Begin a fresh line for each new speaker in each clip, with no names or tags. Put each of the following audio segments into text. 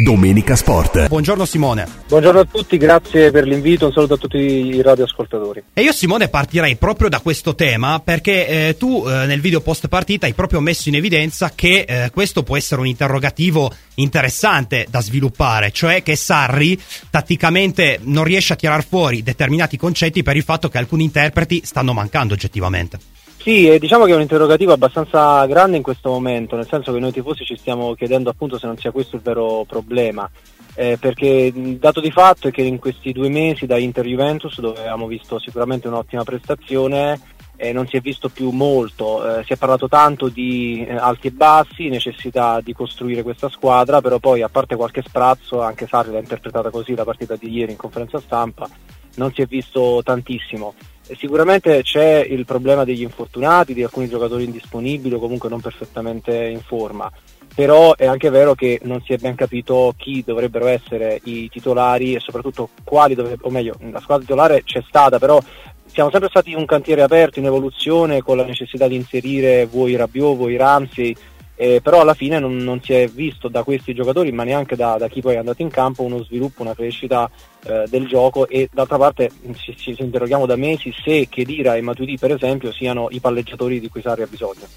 Domenica Sport.
Buongiorno Simone.
Buongiorno a tutti, grazie per l'invito, un saluto a tutti i radioascoltatori.
E io Simone partirei proprio da questo tema perché eh, tu eh, nel video post partita hai proprio messo in evidenza che eh, questo può essere un interrogativo interessante da sviluppare, cioè che Sarri tatticamente non riesce a tirar fuori determinati concetti per il fatto che alcuni interpreti stanno mancando oggettivamente.
Sì, e diciamo che è un interrogativo abbastanza grande in questo momento, nel senso che noi tifosi ci stiamo chiedendo appunto se non sia questo il vero problema. Eh, perché il dato di fatto è che in questi due mesi da Inter Juventus, dove avevamo visto sicuramente un'ottima prestazione, eh, non si è visto più molto. Eh, si è parlato tanto di eh, alti e bassi, necessità di costruire questa squadra, però poi a parte qualche sprazzo, anche Sarri l'ha interpretata così la partita di ieri in conferenza stampa, non si è visto tantissimo. Sicuramente c'è il problema degli infortunati, di alcuni giocatori indisponibili o comunque non perfettamente in forma, però è anche vero che non si è ben capito chi dovrebbero essere i titolari e soprattutto quali dovrebbero, o meglio, la squadra titolare c'è stata, però siamo sempre stati un cantiere aperto in evoluzione con la necessità di inserire vuoi Rabiot, vuoi Ramsey, eh, però alla fine non, non, si è visto da questi giocatori, ma neanche da, da, chi poi è andato in campo, uno sviluppo, una crescita eh, del gioco e d'altra parte ci, ci, interroghiamo da mesi se Kedira e Matuidi per esempio siano i palleggiatori di cui Sarri ha bisogno.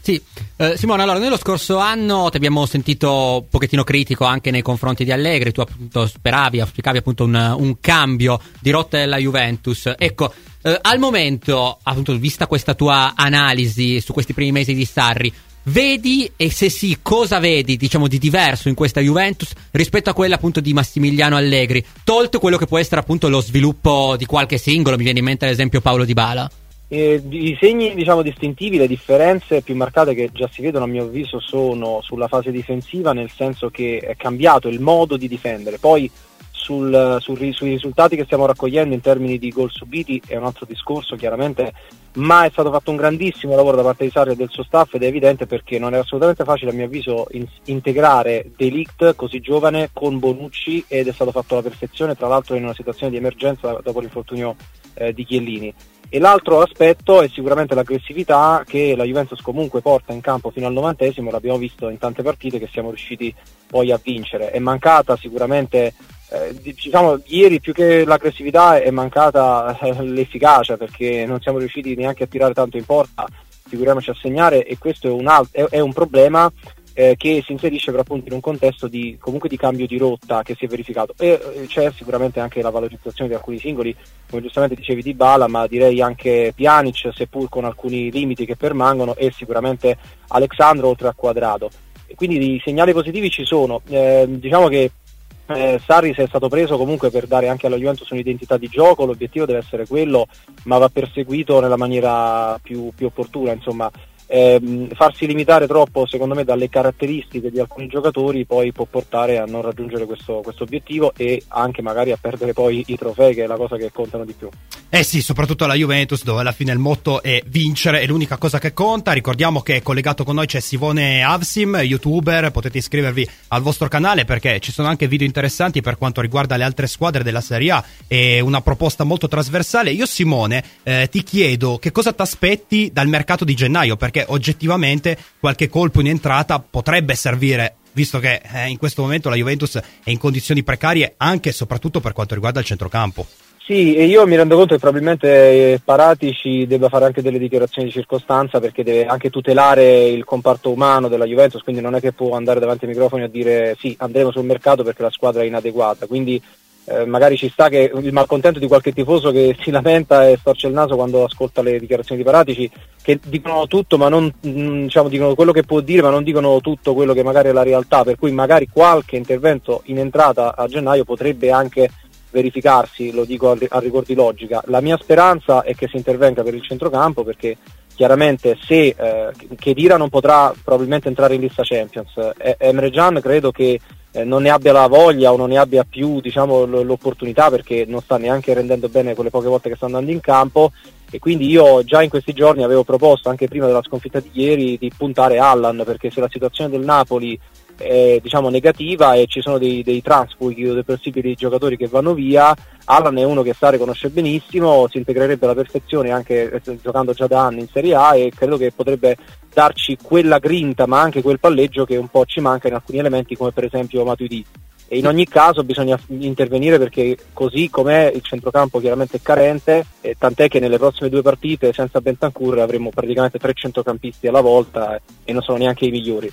Sì, eh, Simone, allora nello scorso anno ti abbiamo sentito un pochettino critico anche nei confronti di Allegri, tu appunto speravi, auspicavi appunto un, un cambio di rotta della Juventus. Ecco, eh, al momento, appunto, vista questa tua analisi su questi primi mesi di Sarri, vedi e se sì cosa vedi diciamo di diverso in questa Juventus rispetto a quella appunto di Massimiliano Allegri tolto quello che può essere appunto lo sviluppo di qualche singolo mi viene in mente ad esempio Paolo Di Bala
eh, I segni diciamo, distintivi, le differenze più marcate che già si vedono a mio avviso sono sulla fase difensiva, nel senso che è cambiato il modo di difendere. Poi sul, sul, sui risultati che stiamo raccogliendo in termini di gol subiti è un altro discorso chiaramente, ma è stato fatto un grandissimo lavoro da parte di Sarri e del suo staff ed è evidente perché non è assolutamente facile a mio avviso in, integrare Delict così giovane con Bonucci ed è stato fatto alla perfezione, tra l'altro in una situazione di emergenza dopo l'infortunio eh, di Chiellini. E l'altro aspetto è sicuramente l'aggressività che la Juventus comunque porta in campo fino al novantesimo, l'abbiamo visto in tante partite che siamo riusciti poi a vincere. È mancata sicuramente eh, diciamo, ieri più che l'aggressività è mancata eh, l'efficacia perché non siamo riusciti neanche a tirare tanto in porta, figuriamoci a segnare e questo è un, alt- è, è un problema eh, che si inserisce per appunto in un contesto di, comunque di cambio di rotta che si è verificato e eh, c'è sicuramente anche la valorizzazione di alcuni singoli, come giustamente dicevi di Bala, ma direi anche Pjanic seppur con alcuni limiti che permangono e sicuramente Alexandro oltre a Quadrado. Quindi i segnali positivi ci sono, eh, diciamo che eh, Sarri è stato preso comunque per dare anche alla Juventus un'identità di gioco, l'obiettivo deve essere quello, ma va perseguito nella maniera più, più opportuna. Insomma, eh, farsi limitare troppo secondo me dalle caratteristiche di alcuni giocatori poi può portare a non raggiungere questo, questo, obiettivo e anche magari a perdere poi i trofei che è la cosa che contano di più.
Eh sì, soprattutto alla Juventus dove alla fine il motto è vincere, è l'unica cosa che conta. Ricordiamo che collegato con noi c'è Sivone Avsim, youtuber, potete iscrivervi al vostro canale perché ci sono anche video interessanti per quanto riguarda le altre squadre della Serie A e una proposta molto trasversale. Io Simone eh, ti chiedo che cosa ti aspetti dal mercato di gennaio perché oggettivamente qualche colpo in entrata potrebbe servire visto che eh, in questo momento la Juventus è in condizioni precarie anche e soprattutto per quanto riguarda il centrocampo.
Sì, e io mi rendo conto che probabilmente Paratici debba fare anche delle dichiarazioni di circostanza perché deve anche tutelare il comparto umano della Juventus, quindi non è che può andare davanti ai microfoni a dire sì, andremo sul mercato perché la squadra è inadeguata. Quindi eh, magari ci sta che il malcontento di qualche tifoso che si lamenta e storce il naso quando ascolta le dichiarazioni di Paratici che dicono tutto ma non mm, diciamo, dicono quello che può dire ma non dicono tutto quello che magari è la realtà per cui magari qualche intervento in entrata a gennaio potrebbe anche verificarsi lo dico a, rigor di logica. La mia speranza è che si intervenga per il centrocampo perché chiaramente se eh, Kedira non potrà probabilmente entrare in lista Champions. Emre Can credo che eh, non ne abbia la voglia o non ne abbia più diciamo, l- l'opportunità perché non sta neanche rendendo bene quelle poche volte che sta andando in campo. E quindi io già in questi giorni avevo proposto anche prima della sconfitta di ieri di puntare Allan perché se la situazione del Napoli è diciamo, negativa e ci sono dei, dei transfughi o dei possibili giocatori che vanno via. Alan è uno che Sari conosce benissimo, si integrerebbe alla perfezione anche eh, giocando già da anni in Serie A e credo che potrebbe darci quella grinta ma anche quel palleggio che un po' ci manca in alcuni elementi come per esempio Matuidi. E in ogni caso bisogna intervenire perché così com'è il centrocampo chiaramente è carente, eh, tant'è che nelle prossime due partite senza Bentancur avremo praticamente tre centrocampisti alla volta eh, e non sono neanche i migliori.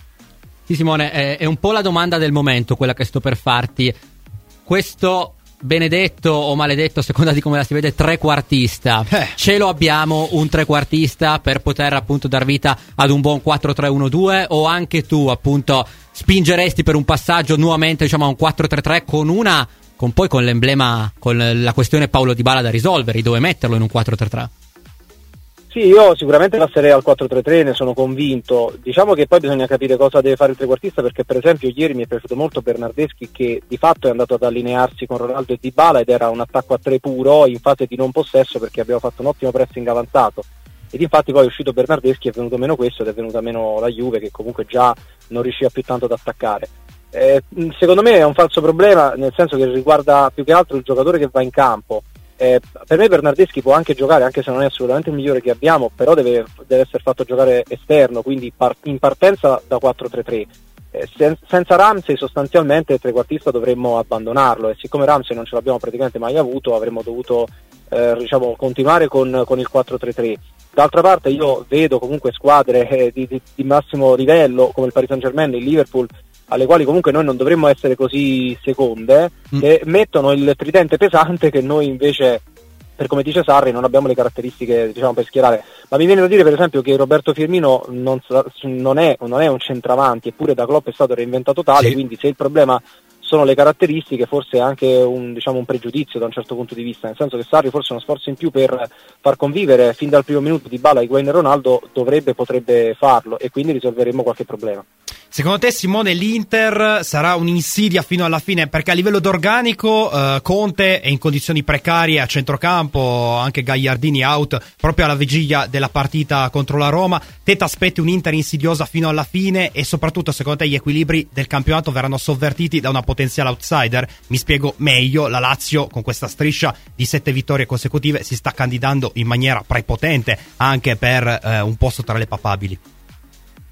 Sì, Simone, è, è un po' la domanda del momento quella che sto per farti. Questo benedetto o maledetto, a seconda di come la si vede, trequartista. Eh. Ce lo abbiamo un trequartista per poter appunto dar vita ad un buon 4-3-1-2 o anche tu appunto spingeresti per un passaggio nuovamente diciamo a un 4-3-3 con una con poi con l'emblema con la questione Paolo Di Bala da risolvere, dove metterlo in un 4-3-3?
Sì, io sicuramente passerei al 4-3-3, ne sono convinto. Diciamo che poi bisogna capire cosa deve fare il trequartista perché per esempio ieri mi è piaciuto molto Bernardeschi che di fatto è andato ad allinearsi con Ronaldo e Dybala ed era un attacco a tre puro in fase di non possesso perché abbiamo fatto un ottimo pressing avanzato. Ed infatti poi è uscito Bernardeschi, è venuto meno questo ed è venuta meno la Juve che comunque già non riusciva più tanto ad attaccare. Eh, secondo me è un falso problema nel senso che riguarda più che altro il giocatore che va in campo eh, per me Bernardeschi può anche giocare, anche se non è assolutamente il migliore che abbiamo, però deve, deve essere fatto giocare esterno, quindi par- in partenza da 4-3-3. Eh, sen- senza Ramsey sostanzialmente il trequartista dovremmo abbandonarlo e siccome Ramsey non ce l'abbiamo praticamente mai avuto avremmo dovuto eh, diciamo, continuare con, con, il 4-3-3. D'altra parte io vedo comunque squadre eh, di, di, di massimo livello come il Paris Saint Germain, il Liverpool alle quali comunque noi non dovremmo essere così seconde, mm. che mettono il tridente pesante che noi invece, per come dice Sarri, non abbiamo le caratteristiche diciamo, per schierare. Ma mi viene da dire per esempio che Roberto Firmino non, non, è, non è, un centravanti, eppure da Klopp è stato reinventato tale, sì. quindi se il problema sono le caratteristiche, forse è anche un, diciamo, un, pregiudizio da un certo punto di vista, nel senso che Sarri forse uno sforzo in più per far convivere fin dal primo minuto di Bala Higuain e Ronaldo dovrebbe, potrebbe farlo e quindi risolveremo qualche problema.
Secondo te, Simone, l'Inter sarà un'insidia fino alla fine? Perché a livello d'organico eh, Conte è in condizioni precarie a centrocampo, anche Gagliardini out proprio alla vigilia della partita contro la Roma. Te ti aspetti un'Inter insidiosa fino alla fine e soprattutto, secondo te, gli equilibri del campionato verranno sovvertiti da una potenziale outsider? Mi spiego meglio, la Lazio con questa striscia di sette vittorie consecutive si sta candidando in maniera prepotente anche per eh, un posto tra le papabili.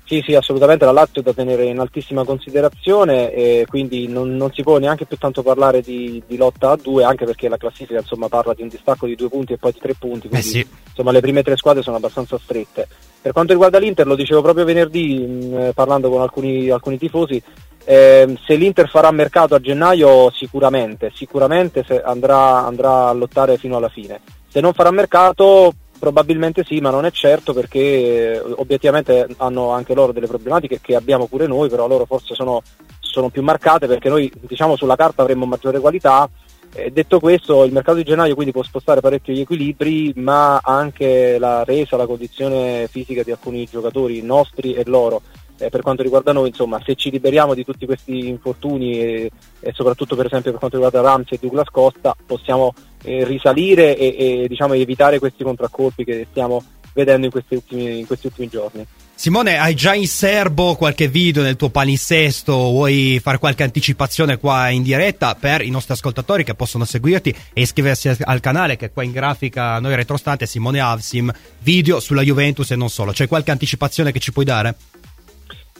Sì, sì, assolutamente la Lazio è da tenere in altissima considerazione e quindi non, non si può neanche più tanto parlare di, di, lotta a due, anche perché la classifica insomma, parla di un distacco di due punti e poi di tre punti, quindi eh sì. insomma, le prime tre squadre sono abbastanza strette. Per quanto riguarda l'Inter, lo dicevo proprio venerdì mh, mm, parlando con alcuni, alcuni tifosi, eh, se l'Inter farà mercato a gennaio sicuramente, sicuramente andrà, andrà a lottare fino alla fine. Se non farà mercato Probabilmente sì, ma non è certo perché eh, obiettivamente hanno anche loro delle problematiche che abbiamo pure noi, però loro forse sono, sono più marcate perché noi diciamo sulla carta avremmo maggiore qualità. Eh, detto questo, il mercato di gennaio quindi può spostare parecchio gli equilibri, ma anche la resa, la condizione fisica di alcuni giocatori nostri e loro eh, per quanto riguarda noi, insomma, se ci liberiamo di tutti questi infortuni e, e soprattutto per esempio per quanto riguarda Ramsey e Douglas Costa, possiamo eh, risalire e, e diciamo, evitare questi contraccolpi che stiamo vedendo in questi ultimi, in questi ultimi giorni.
Simone, hai già in serbo qualche video nel tuo palinsesto? Vuoi fare qualche anticipazione qua in diretta per i nostri ascoltatori che possono seguirti e iscriversi al canale che qua in grafica noi retrostante Simone Avsim, video sulla Juventus e non solo. C'è qualche anticipazione che ci puoi dare?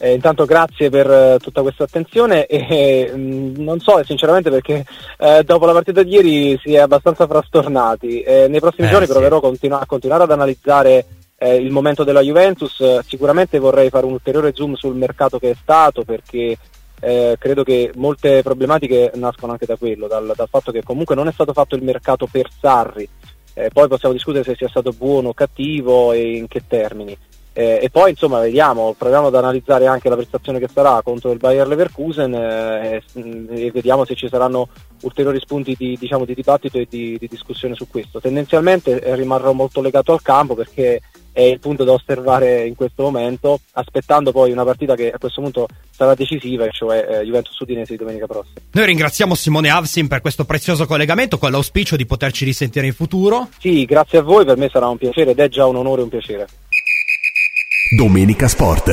Eh, intanto grazie per uh, tutta questa attenzione e mh, mm, non so sinceramente perché uh, dopo la partita di ieri si è abbastanza frastornati. Eh, nei prossimi eh, giorni sì. proverò continu- a continuare ad analizzare eh, il momento della Juventus. sicuramente vorrei fare un ulteriore zoom sul mercato che è stato perché credo che molte problematiche nascono anche da quello, dal, dal, fatto che comunque non è stato fatto il mercato per Sarri. poi possiamo discutere se sia stato buono o cattivo e in che termini. Eh, e poi insomma vediamo, proviamo ad analizzare anche la prestazione che sarà contro il Bayer Leverkusen eh, e vediamo se ci saranno ulteriori spunti di, diciamo, di dibattito e di, di, discussione su questo. Tendenzialmente eh, rimarrò molto legato al campo perché è il punto da osservare in questo momento, aspettando poi una partita che a questo punto sarà decisiva, cioè eh, Juventus Udinese di domenica prossima.
Noi ringraziamo Simone Avsin per questo prezioso collegamento con l'auspicio di poterci risentire in futuro.
Sì, grazie a voi, per me sarà un piacere ed è già un onore e un piacere.
Domenica Sport.